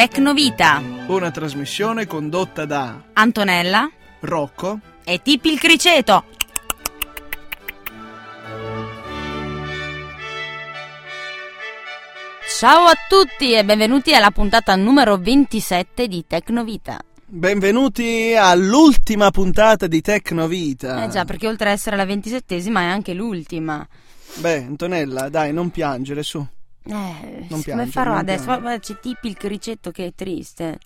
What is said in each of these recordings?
Tecnovita. Una trasmissione condotta da Antonella Rocco. e Tipi il Criceto. Ciao a tutti e benvenuti alla puntata numero 27 di Tecnovita. Benvenuti all'ultima puntata di Tecnovita. Eh già, perché oltre ad essere la ventisettesima è anche l'ultima. Beh, Antonella, dai, non piangere, su. Eh, Non come piangere, farò adesso? Guarda, c'è Tipi il Cricetto che è triste.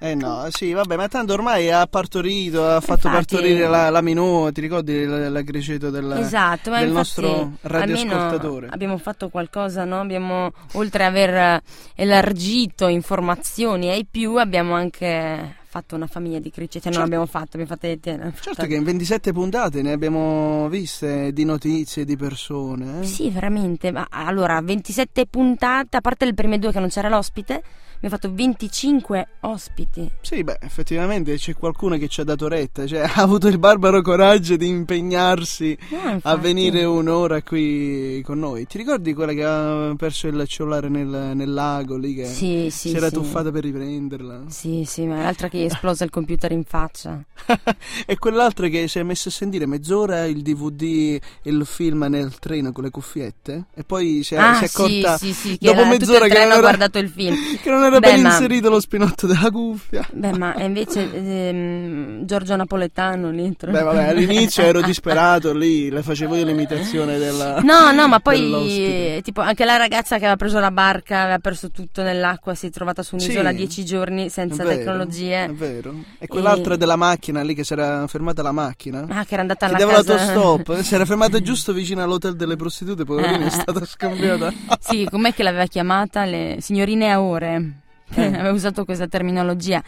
Eh no, sì, vabbè, ma tanto ormai ha partorito, ha fatto Infatti- partorire la, la Minù, ti ricordi la, la criceto del, Esatto, del nostro radioascoltatore? abbiamo fatto qualcosa, no? Abbiamo, oltre ad aver elargito informazioni ai più, abbiamo anche fatto una famiglia di criceti. Non Certo. abbiamo fatto, abbiamo fatto... abbiamo fatto- Certo che in 27 puntate ne abbiamo viste di notizie, di persone. eh. Sì, veramente. Ma allora, 27 puntate, a parte le prime due che non c'era l'ospite, abbiamo fatto 25 ospiti. Sì, beh, effettivamente c'è qualcuno che ci ha dato retta, cioè ha avuto il barbaro coraggio di impegnarsi No, a venire un'ora qui con noi. Ti ricordi quella che ha perso il cellulare nel, nel lago lì che Sì, sì, si era sì. tuffata per riprenderla? Sì, sì, ma l'altra che è esplosa il computer in faccia. e quell'altra che si è messa a sentire mezz'ora il DVD, il film nel treno con le cuffiette e poi si è, ah, si è accorta sì, sì, sì, che dopo mezz'ora che non era, guardato il film. che non era Beh, ben ma- inserito lo spinotto della cuffia. Beh, ma invece ehm, Giorgio Napoletano lì. Beh, vabbè, all'inizio ero disperato lì, le facevo io l'imitazione della. No, no, ma poi tipo anche la ragazza che aveva preso la barca, aveva perso tutto nell'acqua, si è trovata su un'isola Sì. dieci giorni senza È vero, tecnologie. È vero. E quell'altra della macchina lì che si era fermata la macchina. Ah, che era andata alla casa. l'autostop, si era fermata giusto vicino all'hotel delle prostitute, poverina, è Eh. stata scambiata. sì, com'è che l'aveva chiamata? Le signorine a ore. Eh. aveva usato questa terminologia.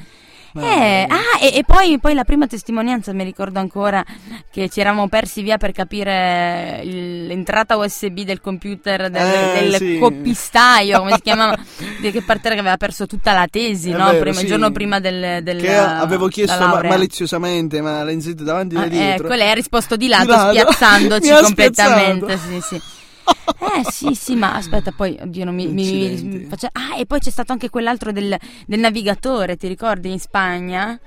Eh, ah, e, e poi, poi la prima testimonianza, mi ricordo ancora che ci eravamo persi via per capire il- l'entrata USB del computer del, Eh, del sì. coppistaio, come si chiamava, di che parte che aveva perso tutta la tesi, no? vero, Prima- sì. Il giorno prima del, del Che avevo chiesto ma- maliziosamente, ma l'ha inserito davanti e Ah, dietro. ecco, lei ha risposto di lato, Di lato. spiazzandoci completamente. Sì, sì. Eh sì, sì, ma aspetta, poi oddio, non mi, mi- mi- face- Ah, e poi c'è stato anche quell'altro del, del navigatore, ti ricordi in Spagna?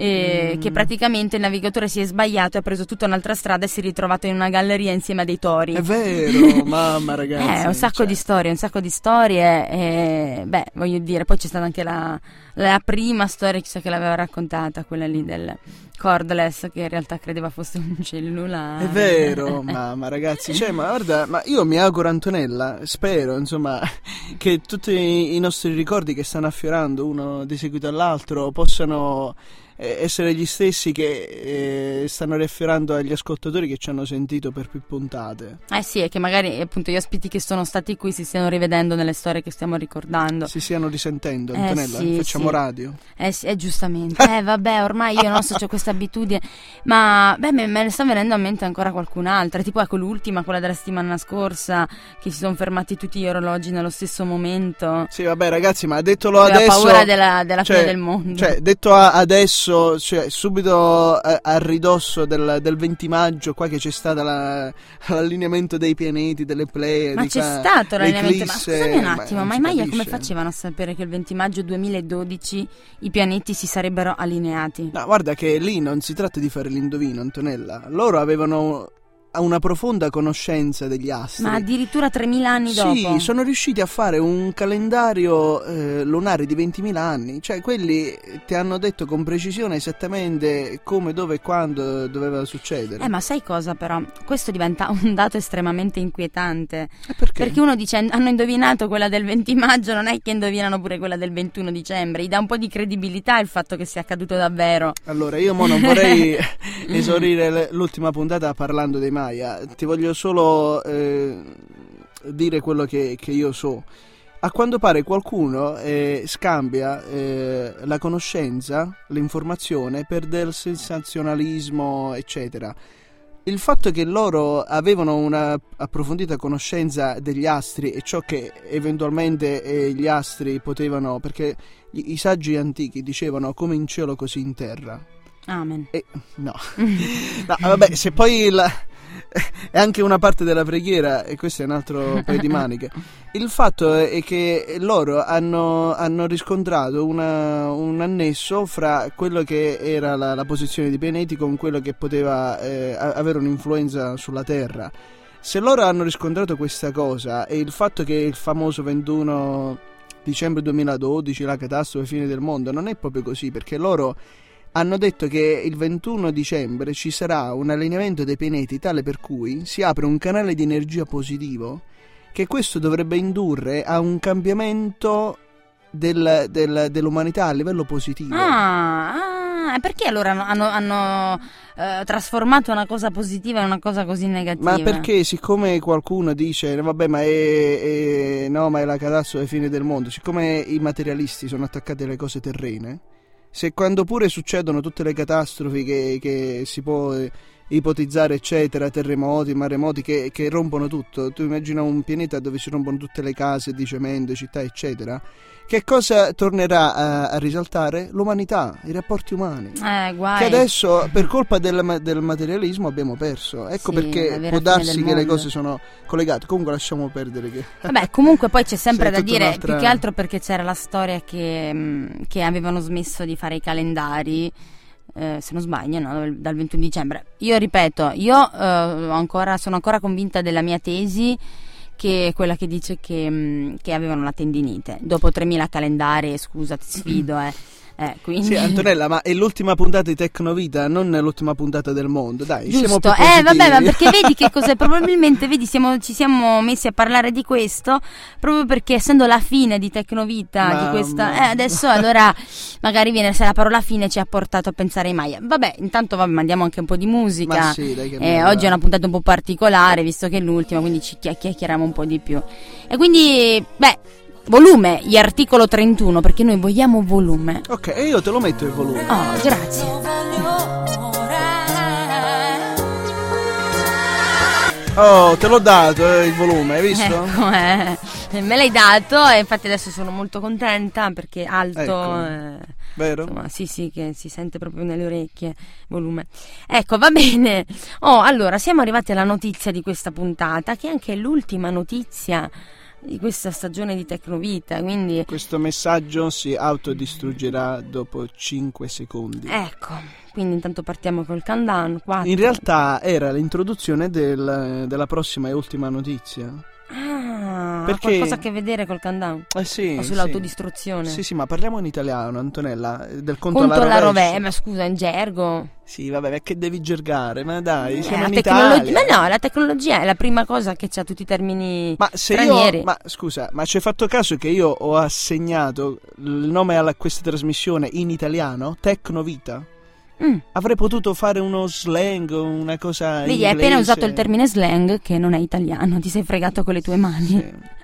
Eh, Mm. Che praticamente il navigatore si è sbagliato e ha preso tutta un'altra strada e si è ritrovato in una galleria insieme a dei tori. È vero, mamma ragazzi. Eh, un sacco cioè, di storie, un sacco di storie. E, beh, voglio dire, poi c'è stata anche la, la prima storia, chissà che l'aveva raccontata, quella lì del cordless, che in realtà credeva fosse un cellulare. È vero, mamma ragazzi, cioè, ma guarda, ma io mi auguro Antonella, spero, insomma, che tutti i nostri ricordi che stanno affiorando uno di seguito all'altro possano essere gli stessi che eh, stanno riaffiorando agli ascoltatori che ci hanno sentito per più puntate. Eh sì, e che magari appunto gli ospiti che sono stati qui si stiano rivedendo nelle storie che stiamo ricordando. Si stiano risentendo, Eh, Antonella, sì, facciamo sì. radio. Eh sì, eh, giustamente. Eh vabbè, ormai io non so, ho questa abitudine. Ma beh, me, me ne sta venendo a mente ancora qualcun'altra. Tipo ecco l'ultima, quella della settimana scorsa, che si sono fermati tutti gli orologi nello stesso momento. Sì, vabbè ragazzi, ma dettolo Aveva adesso... paura della, della cioè, fine del mondo. Cioè, detto a- adesso, cioè, subito a, a ridosso del, del 20 maggio, qua che c'è stato la- l'allineamento dei pianeti, delle Pleiadi. ma c'è qua, stato l'allineamento. Ma scusami un attimo, ma i Maya come facevano a sapere che il 20 maggio 2012 i pianeti si sarebbero allineati? No, guarda che lì non si tratta di fare l'indovino, Antonella. Loro avevano una profonda conoscenza degli astri. Ma addirittura 3000 anni dopo. Sì, sono riusciti a fare un calendario eh, lunare di 20.000 anni, cioè quelli ti hanno detto con precisione esattamente come, dove e quando doveva succedere. Eh, ma sai cosa però? Questo diventa un dato estremamente inquietante. Perché? Perché uno dice hanno indovinato quella del 20 maggio, non è che indovinano pure quella del 21 dicembre. Gli dà un po' di credibilità il fatto che sia accaduto davvero. Allora, io mo non vorrei esaurire l'ultima puntata parlando dei Maya, ti voglio solo eh, dire quello che, che io so. A quanto pare qualcuno eh, scambia eh, la conoscenza, l'informazione per del sensazionalismo, eccetera. Il fatto che loro avevano una approfondita conoscenza degli astri e ciò che eventualmente eh, gli astri potevano, perché i, saggi antichi dicevano come in cielo così in terra. Amen. E, no. no, vabbè, se poi la- è anche una parte della preghiera, e questo è un altro paio di maniche. Il fatto è che loro hanno, hanno riscontrato una, un annesso fra quello che era la, la, posizione di pianeti con quello che poteva eh, avere un'influenza sulla Terra. Se loro hanno riscontrato questa cosa e il fatto che il famoso 21 dicembre 2012, la catastrofe fine del mondo, non è proprio così, perché loro hanno detto che il 21 dicembre ci sarà un allineamento dei pianeti tale per cui si apre un canale di energia positivo che questo dovrebbe indurre a un cambiamento del, del, dell'umanità a livello positivo. Ah, ah perché allora hanno, hanno eh, trasformato una cosa positiva in una cosa così negativa? Ma perché siccome qualcuno dice vabbè ma è, è, no, ma è la catastrofe fine del mondo, siccome i materialisti sono attaccati alle cose terrene, se quando pure succedono tutte le catastrofi che, che si può eh, ipotizzare, eccetera, terremoti, maremoti che, che, rompono tutto, tu immagina un pianeta dove si rompono tutte le case di cemento, città, eccetera, che cosa tornerà a, a risaltare? L'umanità, i rapporti umani. Eh, che adesso per colpa del, del materialismo abbiamo perso. Ecco sì, perché può darsi che le cose sono collegate. Comunque lasciamo perdere che... Vabbè, comunque poi c'è sempre da dire, più che altro perché c'era la storia che, mm, che avevano smesso di fare i calendari. Eh, se non sbaglio, no? dal 21 dicembre. Io ripeto, io eh, ancora, sono ancora convinta della mia tesi che è quella che dice che, mm, che avevano la tendinite. Dopo 3000 calendari, scusa, ti sfido, eh. Eh, quindi... Sì, Antonella, ma è l'ultima puntata di Tecnovita, non l'ultima puntata del mondo, dai. Giusto, eh, vabbè, ma perché vedi che cos'è? Probabilmente, vedi, siamo, ci siamo messi a parlare di questo proprio perché essendo la fine di Tecnovita, ma, di questa, ma... eh, adesso allora magari viene se la parola fine ci ha portato a pensare ai Maya. Vabbè, intanto vabbè, mandiamo anche un po' di musica. Sì, dai, eh, oggi è una puntata un po' particolare, visto che è l'ultima, quindi ci chiacchieriamo un po' di più. E quindi, beh Volume, gli articolo 31, perché noi vogliamo volume. Ok, e io te lo metto il volume. Oh, grazie. Oh, te l'ho dato eh, il volume, hai visto? Ecco, eh, me l'hai dato e infatti adesso sono molto contenta perché alto. Ecco. Eh, Vero? Insomma, sì, sì, che si sente proprio nelle orecchie, volume. Ecco, va bene. Oh, allora, siamo arrivati alla notizia di questa puntata, che è anche l'ultima notizia di questa stagione di Tecnovita. Quindi... Questo messaggio si autodistruggerà dopo 5 secondi. Ecco, quindi intanto partiamo col countdown. 4. In realtà era l'introduzione del, della prossima e ultima notizia. Perché... ha qualcosa a che vedere col countdown? Eh sì, o sull'autodistruzione? Sì. sì, sì, ma parliamo in italiano, Antonella, del conto, conto alla rovescia. Eh, ma scusa, in gergo. Sì, vabbè, ma che devi gergare? Ma dai, eh, siamo in Italia. Ma no, la tecnologia è la prima cosa che ha tutti i termini ma se stranieri. Io, ma scusa, ma ci hai fatto caso che io ho assegnato il nome a questa trasmissione in italiano? Tecnovita? Mm. Avrei potuto fare uno slang, una cosa. Vedi, hai appena usato il termine slang che non è italiano, ti sei fregato con le tue mani. Sì.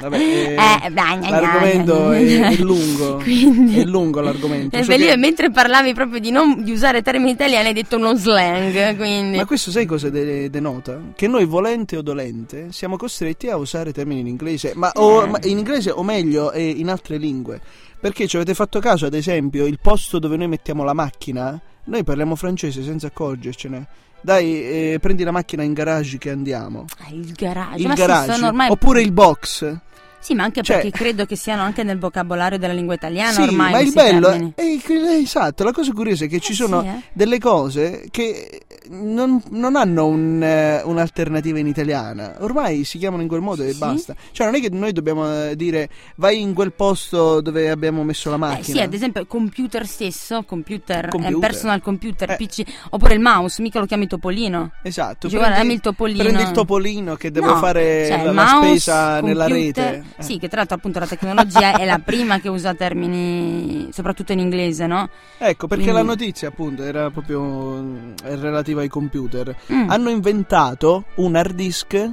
Vabbè, eh, eh, l'argomento è, è, lungo. Quindi, è lungo l'argomento. Eh, che... Mentre parlavi proprio di non di usare termini italiani, hai detto uno slang. Quindi. Ma questo sai cosa de- denota? Che noi, volente o dolente, siamo costretti a usare termini in inglese, ma, o, ma in inglese o meglio in altre lingue. Perché ci avete fatto caso, ad esempio, il posto dove noi mettiamo la macchina noi parliamo francese senza accorgercene. Dai, eh, prendi la macchina in garage che andiamo. Ah, il garage. Il Ma garage. Sì, ormai... Oppure il box. Sì, ma anche cioè, perché credo che siano anche nel vocabolario della lingua italiana sì, ormai. Ma il bello è, è, esatto, la cosa curiosa è che eh ci sono sì, eh? delle cose che non, non hanno un, uh, un'alternativa in italiana. Ormai si chiamano in quel modo e sì? basta. Cioè, non è che noi dobbiamo eh, dire vai in quel posto dove abbiamo messo la macchina. Eh, sì, ad esempio, computer stesso, computer, computer. Eh, personal computer, eh. PC, oppure il mouse, mica lo chiami topolino. Esatto. Dice, prendi, guarda, il topolino. Prendi il topolino che devo no, fare cioè, la, mouse, la spesa computer, nella rete. Sì, che tra l'altro appunto la tecnologia è la prima che usa termini, soprattutto in inglese, no? Ecco, perché Quindi... la notizia appunto era proprio relativa ai computer. Mm. Hanno inventato un hard disk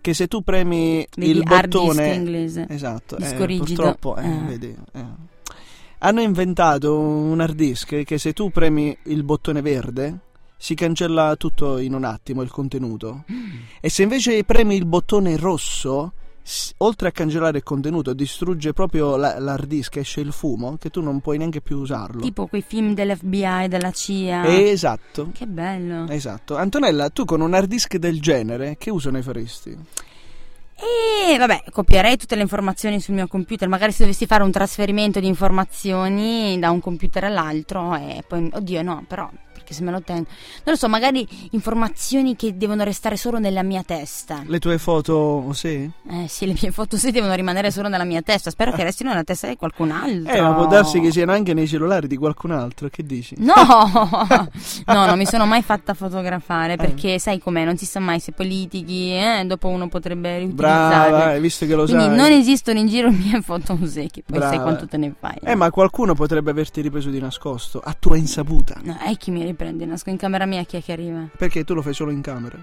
che se tu premi vedi, il bottone... Hard disk inglese. Esatto, Disco eh, rigido. purtroppo, eh, eh. Vedi, eh. Hanno inventato un hard disk che se tu premi il bottone verde si cancella tutto in un attimo il contenuto. Mm. E se invece premi il bottone rosso oltre a cancellare il contenuto, distrugge proprio la- l'hard disk, esce il fumo, che tu non puoi neanche più usarlo. Tipo quei film dell'FBI, della CIA. Esatto. Che bello. Esatto. Antonella, tu con un hard disk del genere, che uso ne faresti? E vabbè, copierei tutte le informazioni sul mio computer. Magari se dovessi fare un trasferimento di informazioni da un computer all'altro, e poi, oddio, no, però. Perché se me lo tengo. Non lo so, magari informazioni che devono restare solo nella mia testa. Le tue foto, sì? Eh sì, le mie foto sì devono rimanere solo nella mia testa. Spero che restino nella testa di qualcun altro. Eh, ma può darsi che siano anche nei cellulari di qualcun altro, che dici? No, no, non mi sono mai fatta fotografare perché sai com'è, non si sa mai se poi litighi, eh, dopo uno potrebbe riutilizzarle. Brava, hai visto che lo Quindi sai. non esistono in giro mie foto che poi sai Brava. quanto te ne fai. Eh, ma qualcuno potrebbe averti ripreso di nascosto, a tua insaputa. No, è chi mi riprende, nasco in camera mia chi è che arriva. Perché tu lo fai solo in camera.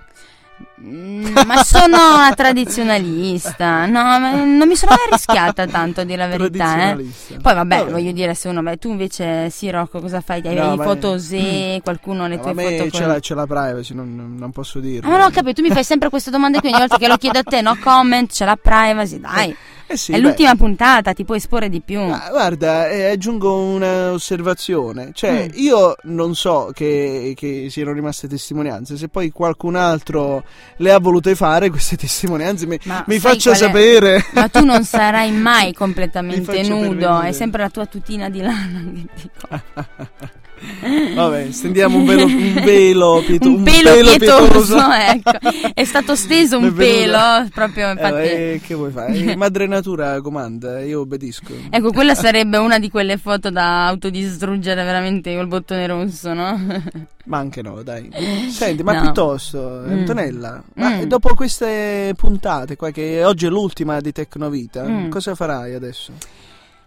Mm, ma sono una tradizionalista, no, ma non mi sono mai rischiata tanto a dire la verità, eh. Poi vabbè, Vabbè. voglio dire se uno, beh, tu invece sì Rocco, cosa fai? Hai No, i ma- foto se qualcuno le No, tue foto c'è con- la, c'è la privacy, non, non posso dirlo. Ah, ma no, ho capito, tu mi fai sempre queste domande qui ogni volta che lo chiedo a te, no comment, c'è la privacy, dai. Eh sì, è beh. l'ultima puntata, ti puoi esporre di più. Ah, guarda, eh, aggiungo un'osservazione. Cioè, Mm. io non so che, che siano rimaste testimonianze. Se poi qualcun altro le ha volute fare, queste testimonianze, mi, Ma mi faccia qual è? sapere. Ma tu non sarai mai completamente nudo, pervenire. è sempre la tua tutina di lana che ti Vabbè, stendiamo un velo, un velo, pieto- un pelo, pietoso, pietoso. ecco. È stato steso un pelo, proprio Eh, infatti. eh, che vuoi fare? Madre natura comanda, io obbedisco. Ecco, quella sarebbe una di quelle foto da autodistruggere veramente col bottone rosso, no? Ma anche no, dai. Senti, ma No. piuttosto, Mm. Antonella, ma Mm. dopo queste puntate qua, che oggi è l'ultima di Tecnovita, Mm. cosa farai adesso?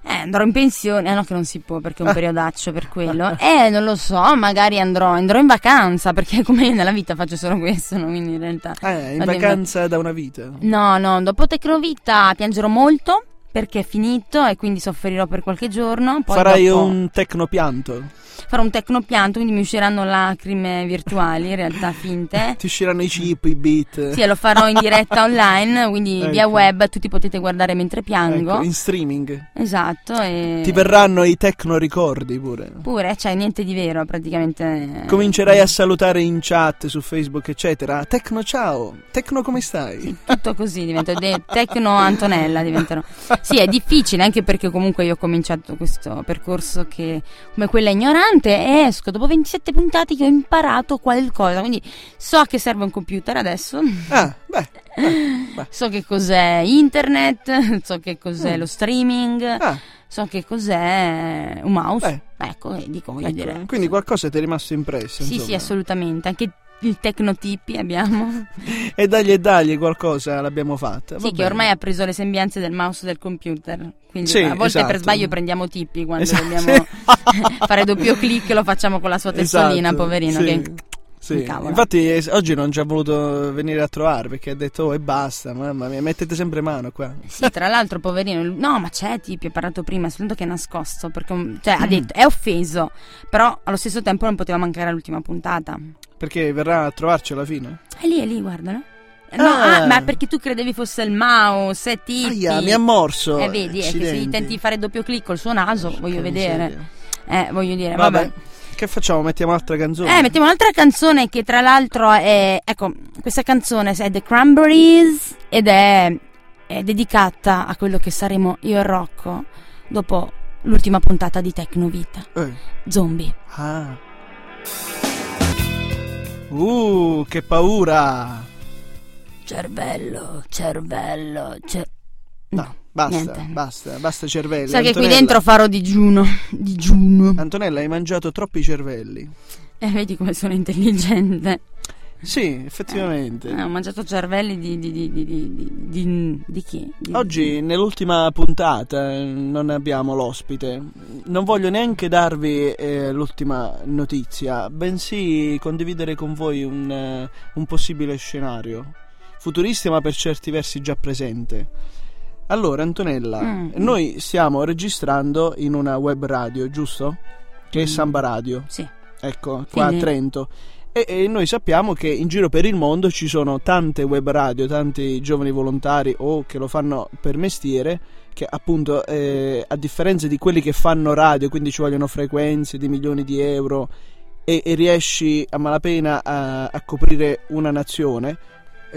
Eh, andrò in pensione, eh no che non si può perché è un periodaccio per quello. Eh, non lo so, magari andrò, andrò in vacanza perché come nella vita faccio solo questo, no? quindi in realtà... Eh, in Vado in vacanza da una vita. No, no, dopo Tecnovita piangerò molto perché è finito e quindi soffrirò per qualche giorno. Poi Farai dopo un tecnopianto. farò un tecnopianto, quindi mi usciranno lacrime virtuali, in realtà finte. Ti usciranno i chip, i beat. Sì, lo farò in diretta online, quindi Ecco. via web, tutti potete guardare mentre piango. Ecco, in streaming. Esatto, e... Ti verranno i tecno ricordi pure. Pure, cioè niente di vero praticamente. Comincerai a salutare in chat su Facebook, eccetera. Tecno, ciao. Tecno, come stai? Tutto così divento de- tecno Antonella diventerò. Sì, è difficile anche perché comunque io ho cominciato questo percorso che come quella ignorante e esco dopo 27 puntate che ho imparato qualcosa, quindi so che serve un computer adesso. Ah, beh. So che cos'è internet, so che cos'è Mm. lo streaming, Ah, so che cos'è un mouse. Ecco, e dico, voglio ecco, dire. quindi qualcosa ti è rimasto impresso. Sì, sì, insomma. assolutamente. Anche il tecnotipi abbiamo. E dagli e dagli qualcosa l'abbiamo fatta. Va Sì, che bene. ormai ha preso le sembianze del mouse del computer. Quindi Sì, a volte per esatto. sbaglio prendiamo tippi quando Esatto, dobbiamo fare doppio clic lo facciamo con la sua testolina, Esatto, poverino. sì. Che... Sì, infatti eh, oggi non ci ha voluto venire a trovare perché ha detto oh e basta, mamma mia, mettete sempre mano qua. Sì, tra l'altro, poverino. No, ma c'è Tipi, ha parlato prima, soltanto che è nascosto. Perché, cioè, Mm. ha detto, è offeso. Però allo stesso tempo non poteva mancare l'ultima puntata. Perché verrà a trovarci alla fine. È lì, è lì, guardalo. No, Ah. ah, ma perché tu credevi fosse il mouse, è Tipi. Aia, mi ha morso. Eh, vedi, è che se gli Accidenti. tenti di fare doppio clic col suo naso, voglio Che vedere. miseria. Eh, voglio dire, Vabbè. vabbè. Che facciamo? Mettiamo un'altra canzone? Eh, mettiamo un'altra canzone che tra l'altro è... Ecco, questa canzone è The Cranberries ed è, è dedicata a quello che saremo io e Rocco dopo l'ultima puntata di Tecnovita. Eh. Zombie. Ah. Uh, che paura. Cervello, cervello, cer... No, basta, niente. basta, basta cervelli. Sa che qui dentro farò digiuno, digiuno. Antonella, hai mangiato troppi cervelli. E vedi come sono intelligente. Sì, effettivamente. Eh, ho mangiato cervelli di... di, di, di, di, di, chi? Oggi nell'ultima puntata non abbiamo l'ospite. Non voglio neanche darvi eh, l'ultima notizia, bensì condividere con voi un, eh, un possibile scenario. Futurista ma per certi versi già presente. Allora, Antonella, Mm. noi stiamo registrando in una web radio, giusto? Che è Mm. Samba Radio. Sì. Ecco, qua Quindi- a Trento. E, e, noi sappiamo che in giro per il mondo ci sono tante web radio, tanti giovani volontari o che lo fanno per mestiere, che appunto eh, a differenza di quelli che fanno radio, quindi ci vogliono frequenze di milioni di euro e, e riesci a malapena a, a coprire una nazione,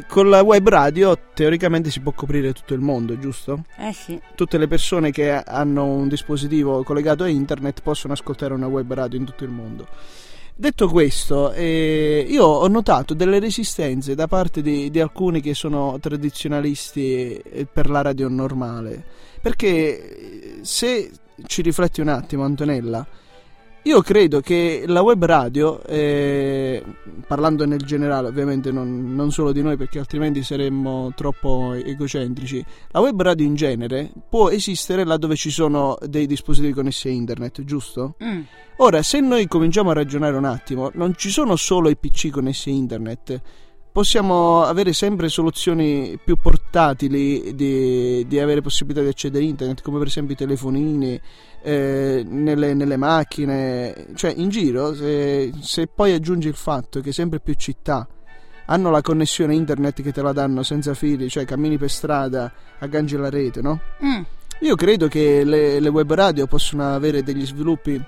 con la web radio teoricamente si può coprire tutto il mondo, giusto? Eh sì. Tutte le persone che hanno un dispositivo collegato a internet possono ascoltare una web radio in tutto il mondo. Detto questo, eh, io ho notato delle resistenze da parte di, di, alcuni che sono tradizionalisti eh, per la radio normale, perché eh, se ci rifletti un attimo, Antonella, io credo che la web radio, eh, parlando nel generale ovviamente non, non, solo di noi perché altrimenti saremmo troppo egocentrici, la web radio in genere può esistere laddove ci sono dei dispositivi connessi a internet, giusto? Mm. Ora, se noi cominciamo a ragionare un attimo, non ci sono solo i PC connessi a internet, possiamo avere sempre soluzioni più portatili di, di avere possibilità di accedere a internet, come per esempio i telefonini eh, nelle, nelle, macchine, cioè in giro, se, se, poi aggiungi il fatto che sempre più città hanno la connessione internet che te la danno senza fili, cioè cammini per strada, agganci la rete, no? Mm. Io credo che le, le web radio possono avere degli sviluppi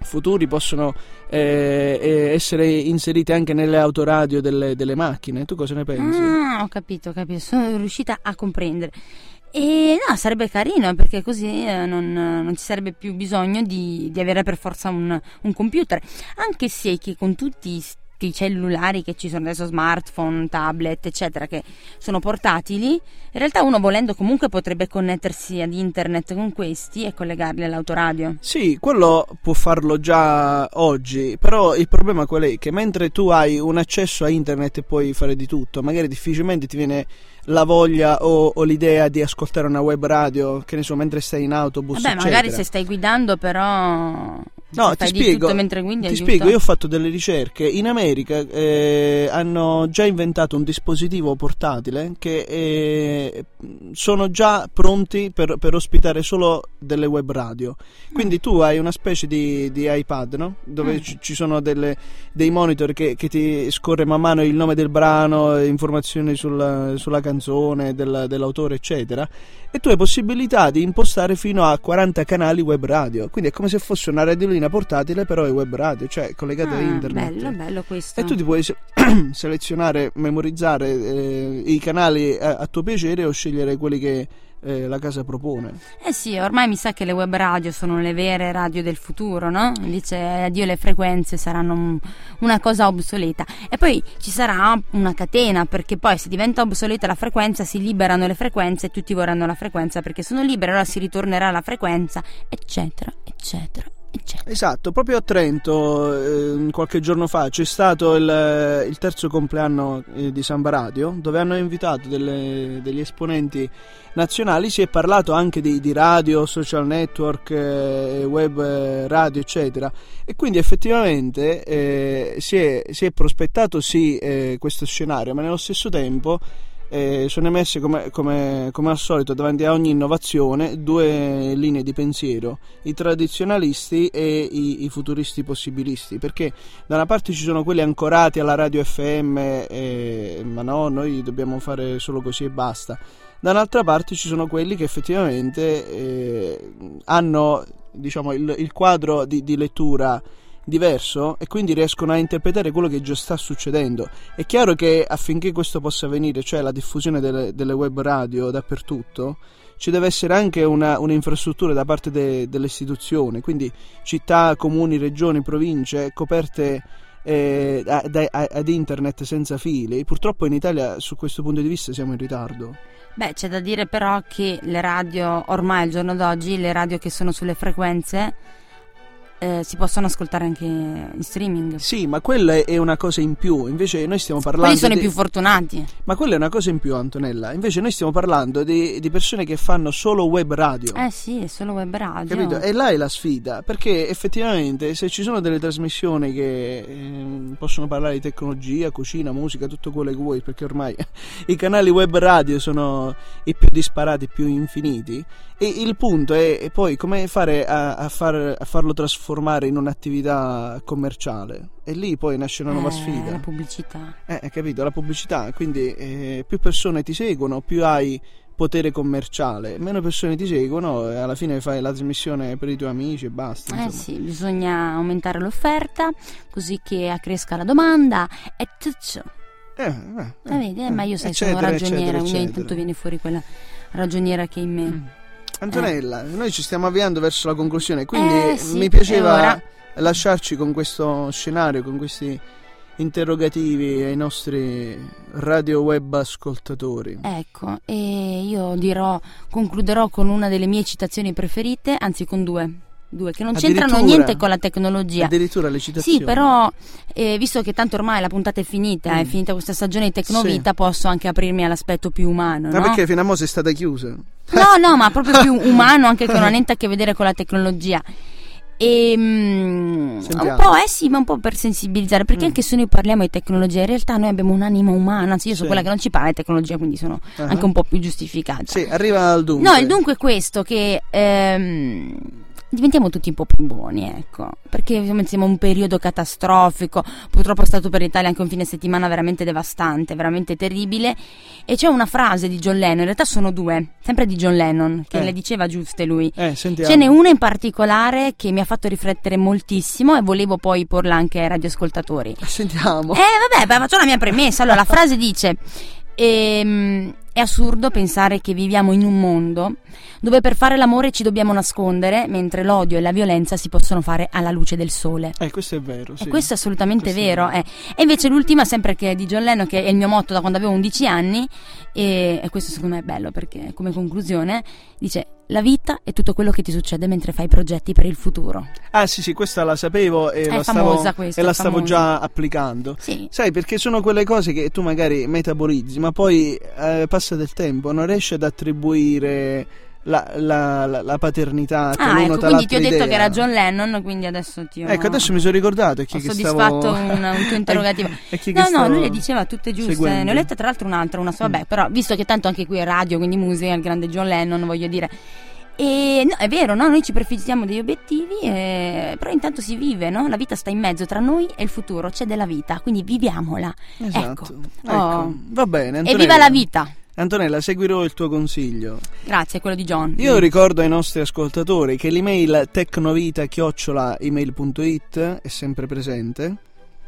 futuri possono eh, eh, essere inserite anche nelle autoradio delle, delle macchine. Tu cosa ne pensi? Ah, ho capito, ho capito, sono riuscita a comprendere. E no, sarebbe carino perché così eh, non, non, ci sarebbe più bisogno di, di avere per forza un, un, computer. Anche se che con tutti i cellulari che ci sono adesso, smartphone, tablet, eccetera, che sono portatili, in realtà uno volendo comunque potrebbe connettersi ad internet con questi e collegarli all'autoradio. Sì, quello può farlo già oggi, però il problema qual è? Che mentre tu hai un accesso a internet e puoi fare di tutto, magari difficilmente ti viene la voglia o, o, l'idea di ascoltare una web radio, che ne so, mentre stai in autobus. Vabbè, eccetera. magari se stai guidando, però. No, ti spiego, ti spiego, io ho fatto delle ricerche. In America eh, hanno già inventato un dispositivo portatile che eh, sono già pronti per, per, ospitare solo delle web radio. Quindi mm. tu hai una specie di, di iPad, no? Dove mm. ci, ci, sono delle, dei monitor che, che, ti scorre man mano il nome del brano, informazioni sulla, sulla canzone del, dell'autore, eccetera, e tu hai possibilità di impostare fino a 40 canali web radio. Quindi è come se fosse una radiolina portatile, però è web radio, cioè collegata ah, a internet. Bello, bello questo. E tu ti puoi se- selezionare, memorizzare eh, i canali a, a tuo piacere o scegliere quelli che eh, la casa propone. Eh sì, ormai mi sa che le web radio sono le vere radio del futuro, no? Dice addio le frequenze saranno un, una cosa obsoleta. E poi ci sarà una catena, perché poi se diventa obsoleta la frequenza si liberano le frequenze e tutti vorranno la frequenza perché sono libere, allora si ritornerà alla frequenza, eccetera, eccetera. Eccetera. Esatto, proprio a Trento eh, qualche giorno fa c'è stato il, il terzo compleanno eh, di Samba Radio dove hanno invitato delle, degli esponenti nazionali, si è parlato anche di, di radio, social network, eh, web eh, radio eccetera e quindi effettivamente si è, si, è, prospettato sì questo scenario ma nello stesso tempo eh, sono emesse come, come, come, al solito davanti a ogni innovazione due linee di pensiero, i tradizionalisti e i, i futuristi possibilisti, perché da una parte ci sono quelli ancorati alla radio FM, eh, ma no, noi dobbiamo fare solo così e basta, dall'altra parte ci sono quelli che effettivamente eh, hanno diciamo, il, il quadro di, di lettura diverso e quindi riescono a interpretare quello che già sta succedendo. È chiaro che affinché questo possa avvenire, cioè la diffusione delle, delle web radio dappertutto, ci deve essere anche una, un'infrastruttura da parte de, delle istituzioni, quindi città, comuni, regioni, province coperte eh, ad, ad internet senza fili. Purtroppo in Italia su questo punto di vista siamo in ritardo. Beh, c'è da dire però che le radio, ormai al giorno d'oggi, le radio che sono sulle frequenze eh, si possono ascoltare anche in streaming. Sì, ma quella è una cosa in più. Invece noi stiamo parlando. Quelli sono di... i più fortunati. Ma quella è una cosa in più, Antonella. Invece noi stiamo parlando di, di persone che fanno solo web radio. Eh sì, è solo web radio. Capito? E là è la sfida. Perché effettivamente se ci sono delle trasmissioni che eh, possono parlare di tecnologia, cucina, musica, tutto quello che vuoi, perché ormai i canali web radio sono i più disparati, i più infiniti. E il punto è, poi come fare a, a, far, a farlo trasformare in un'attività commerciale e lì poi nasce una nuova Eh, sfida. La pubblicità. Eh, capito? La pubblicità, quindi eh, più persone ti seguono, più hai potere commerciale, meno persone ti seguono e alla fine fai la trasmissione per i tuoi amici e basta. Eh insomma. sì, bisogna aumentare l'offerta così che accresca la domanda e tutto. Eh, eh, Eh, vedi, eh, ma io sai, eccetera, sono ragioniera, eccetera, quindi ogni eccetera. tanto viene fuori quella ragioniera che è in me. Mm. Antonella, noi ci stiamo avviando verso la conclusione, quindi Eh, sì, mi piaceva ora? lasciarci con questo scenario, con questi interrogativi ai nostri radio web ascoltatori. Ecco, e io dirò, concluderò con una delle mie citazioni preferite, anzi con due, due che non c'entrano niente con la tecnologia. Addirittura le citazioni. Sì, però eh, visto che tanto ormai la puntata è finita, è Mm. finita questa stagione di Tecnovita, posso anche aprirmi all'aspetto più umano, Ma no? perché fino a mo' sei stata chiusa? No, no, ma proprio più umano, anche che non ha niente a che vedere con la tecnologia. E mm, un po', eh sì, ma un po' per sensibilizzare, perché Mm. anche se noi parliamo di tecnologia, in realtà noi abbiamo un'anima umana, anzi io sono Sì. quella che non ci parla di tecnologia, quindi sono Ah. anche un po' più giustificata. Sì, arriva al dunque. No, il dunque è questo, che ehm, diventiamo tutti un po' più buoni, ecco, perché ovviamente siamo in un periodo catastrofico, purtroppo è stato per l'Italia anche un fine settimana veramente devastante, veramente terribile, e c'è una frase di John Lennon, in realtà sono due, sempre di John Lennon, che Eh. le diceva giuste lui. Eh, sentiamo. Ce n'è una in particolare che mi ha fatto riflettere moltissimo e volevo poi porla anche ai radioascoltatori. Sentiamo. Eh, vabbè, beh, faccio la mia premessa. Allora, la frase dice: ehm, È assurdo pensare che viviamo in un mondo dove per fare l'amore ci dobbiamo nascondere, mentre l'odio e la violenza si possono fare alla luce del sole. Eh, questo è vero, sì. E questo è assolutamente Questo è vero. vero. eh. E invece l'ultima, sempre che è di John Lennon, che è il mio motto da quando avevo 11 anni, e, e questo secondo me è bello perché come conclusione dice la vita è tutto quello che ti succede mentre fai progetti per il futuro. Ah, sì, sì, questa la sapevo e È la stavo, questa, e la stavo già applicando. Sì. Sai, perché sono quelle cose che tu magari metabolizzi, ma poi eh, passa del tempo, non riesci ad attribuire la, la- la- la paternità che Ah, l'uno ecco, quindi ti ho detto che idea. era John Lennon, quindi adesso ti ho Ecco, adesso mi sono ricordato. Chi ho che soddisfatto stavo... un, un tuo interrogativo. chi che No, no, lui le diceva tutte giuste. seguendo. Ne ho lette tra l'altro un'altra, una sola. Mm. Vabbè, però visto che tanto anche qui è radio, quindi musica, il grande John Lennon, voglio dire. E no, è vero, no? noi ci prefiggiamo degli obiettivi, e- però intanto si vive, no? La vita sta in mezzo tra noi e il futuro, c'è della vita, quindi viviamola. Esatto. Ecco. Ecco, Oh. Va bene. E Antonella. viva la vita! Antonella, seguirò il tuo consiglio. Grazie, quello di John. Io ricordo ai nostri ascoltatori che l'email tecnovita-email.it è sempre presente.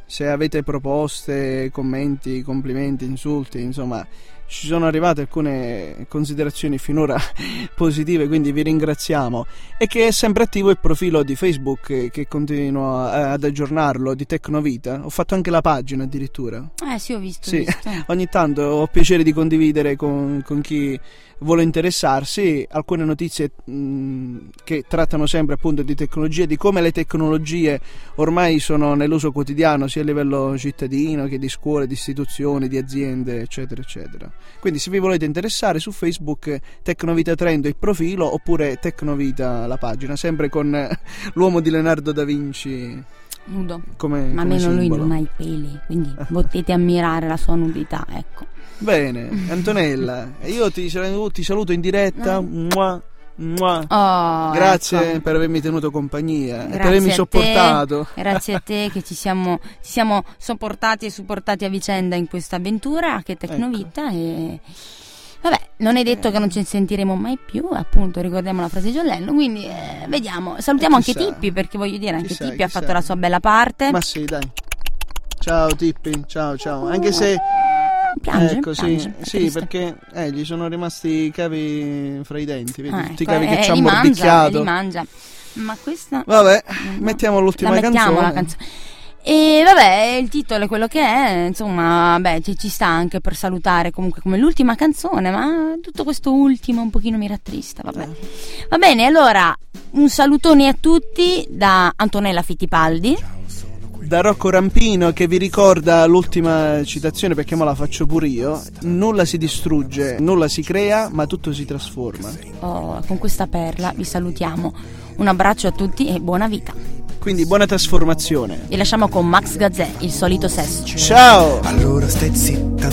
Se avete proposte, commenti, complimenti, insulti, insomma, ci sono arrivate alcune considerazioni finora positive, quindi vi ringraziamo. E che è sempre attivo il profilo di Facebook che, che continuo a- ad aggiornarlo di Tecnovita. Ho fatto anche la pagina addirittura. Eh sì, ho visto. Sì, visto. ogni tanto ho piacere di condividere con, con chi vuole interessarsi alcune notizie mh, che trattano sempre appunto di tecnologie, di come le tecnologie ormai sono nell'uso quotidiano sia a livello cittadino che di scuole, di istituzioni, di aziende, eccetera, eccetera. Quindi se vi volete interessare su Facebook Tecnovita Trend il profilo oppure Tecnovita la pagina, sempre con eh, l'uomo di Leonardo da Vinci Nudo. come, Ma come almeno lui non ha i peli, quindi potete ammirare la sua nudità, ecco. Bene, Antonella, io ti, sal- ti saluto in diretta. Mua. Oh, Grazie ecco. per avermi tenuto compagnia e per Grazie avermi a te. sopportato. Grazie a te che ci siamo, ci siamo sopportati e supportati a vicenda in questa avventura che è Tecnovita Ecco. e vabbè, non è detto che non ci sentiremo mai più, appunto, ricordiamo la frase di John Lennon, quindi eh, vediamo. Salutiamo Eh, anche chissà. Tippi perché voglio dire, anche Tippi ha fatto la sua bella parte. Ma sì, dai. Ciao Tippi, ciao ciao. Anche se Piange, ecco, sì, piange, sì, perché eh, gli sono rimasti i cavi fra i denti, vedi Ah, tutti i ecco, cavi che eh, ci ha li mangia, mordicchiato. li mangia. Ma questa Vabbè, No. mettiamo l'ultima la mettiamo canzone. la canzone. E vabbè, il titolo è quello che è, insomma, beh, ci, ci sta anche per salutare comunque come l'ultima canzone, ma tutto questo ultimo un pochino mi rattrista, vabbè. Eh. Va bene, allora, un salutone a tutti da Antonella Fittipaldi. Da Rocco Rampino che vi ricorda l'ultima citazione perché me la faccio pure io. Nulla si distrugge, nulla si crea, ma tutto si trasforma. Oh, con questa perla vi salutiamo. Un abbraccio a tutti e buona vita. Quindi buona trasformazione. Vi lasciamo con Max Gazzè, il solito sesso. Ciao! Allora stai zitta,